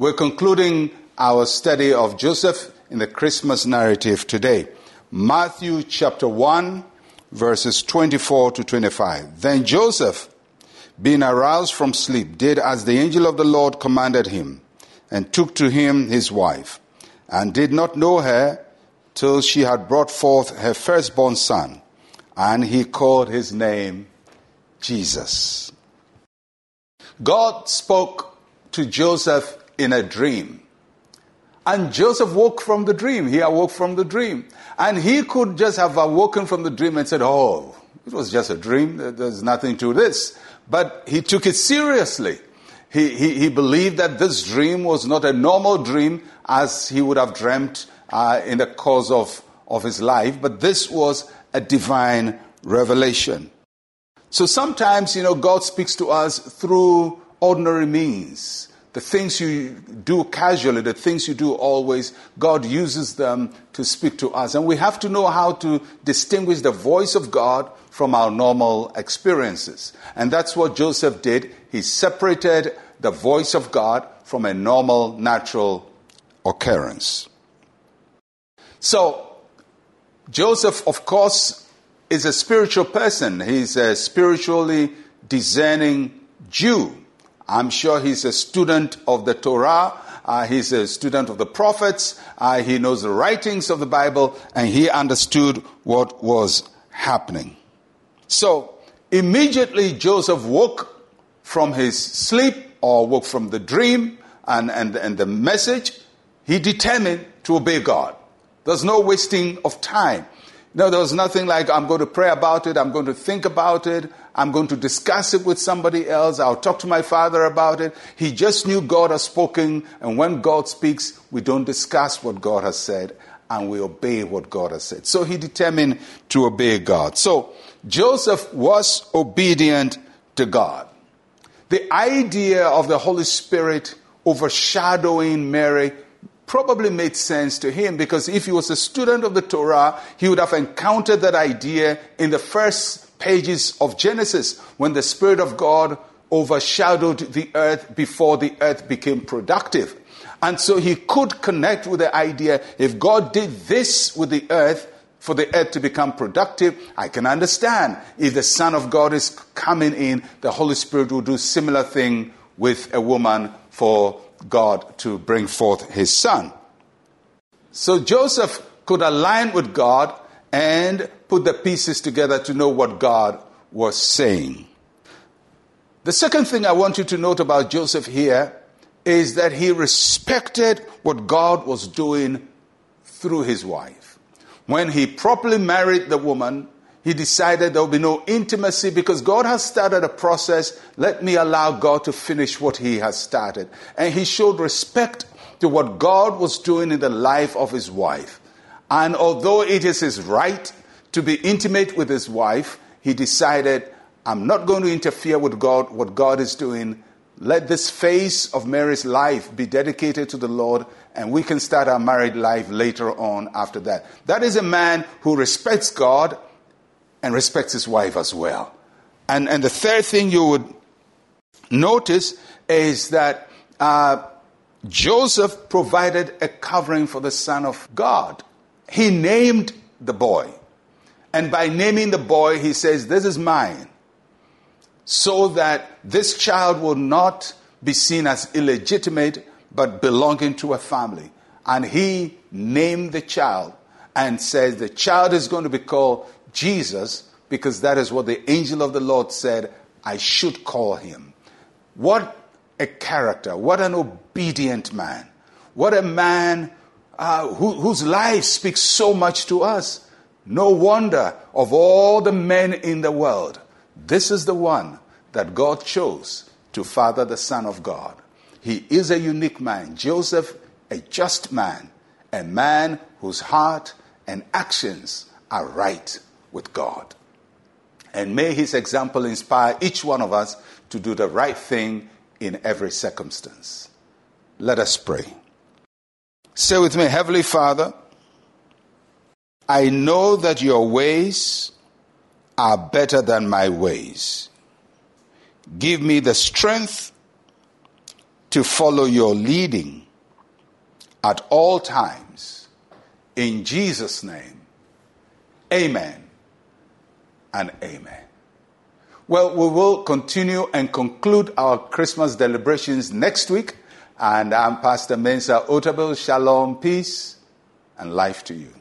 We're concluding our study of Joseph in the Christmas narrative today. Matthew chapter 1, verses 24 to 25. Then Joseph, being aroused from sleep, did as the angel of the Lord commanded him, and took to him his wife, and did not know her till she had brought forth her firstborn son, and he called his name Jesus. God spoke to Joseph in a dream. And Joseph woke from the dream. He awoke from the dream. And he could just have awoken from the dream and said, Oh, it was just a dream. There's nothing to this. But he took it seriously. He, he, he believed that this dream was not a normal dream as he would have dreamt uh, in the course of, of his life, but this was a divine revelation. So sometimes, you know, God speaks to us through ordinary means. The things you do casually, the things you do always, God uses them to speak to us. And we have to know how to distinguish the voice of God from our normal experiences. And that's what Joseph did. He separated the voice of God from a normal, natural occurrence. So, Joseph, of course, is a spiritual person. He's a spiritually discerning Jew. I'm sure he's a student of the Torah. Uh, he's a student of the prophets. Uh, he knows the writings of the Bible, and he understood what was happening. So, immediately Joseph woke from his sleep or woke from the dream and, and, and the message. He determined to obey God. There's no wasting of time. No, there was nothing like, I'm going to pray about it, I'm going to think about it, I'm going to discuss it with somebody else, I'll talk to my father about it. He just knew God has spoken, and when God speaks, we don't discuss what God has said, and we obey what God has said. So he determined to obey God. So Joseph was obedient to God. The idea of the Holy Spirit overshadowing Mary probably made sense to him because if he was a student of the Torah, he would have encountered that idea in the first pages of Genesis when the Spirit of God overshadowed the earth before the earth became productive. And so he could connect with the idea if God did this with the earth, for the earth to become productive, I can understand. If the Son of God is coming in, the Holy Spirit will do similar thing with a woman for God to bring forth his son. So Joseph could align with God and put the pieces together to know what God was saying. The second thing I want you to note about Joseph here is that he respected what God was doing through his wife. When he properly married the woman, he decided there will be no intimacy because God has started a process. Let me allow God to finish what he has started. And he showed respect to what God was doing in the life of his wife. And although it is his right to be intimate with his wife, he decided, I'm not going to interfere with God, what God is doing. Let this phase of Mary's life be dedicated to the Lord, and we can start our married life later on after that. That is a man who respects God and respects his wife as well. And, and the third thing you would notice is that uh, Joseph provided a covering for the Son of God. He named the boy. And by naming the boy, he says, This is mine. So that this child will not be seen as illegitimate, but belonging to a family. And he named the child and says, The child is going to be called Jesus because that is what the angel of the Lord said I should call him. What a character. What an obedient man. What a man uh, who, whose life speaks so much to us. No wonder of all the men in the world, this is the one that God chose to father the Son of God. He is a unique man. Joseph, a just man, a man whose heart and actions are right with God. And may his example inspire each one of us to do the right thing in every circumstance. Let us pray. Say with me, Heavenly Father, I know that your ways are better than my ways. Give me the strength to follow your leading at all times. In Jesus' name, amen and amen. Well, we will continue and conclude our Christmas deliberations next week. And I'm Pastor Mensa Otabil. Shalom, peace, and life to you.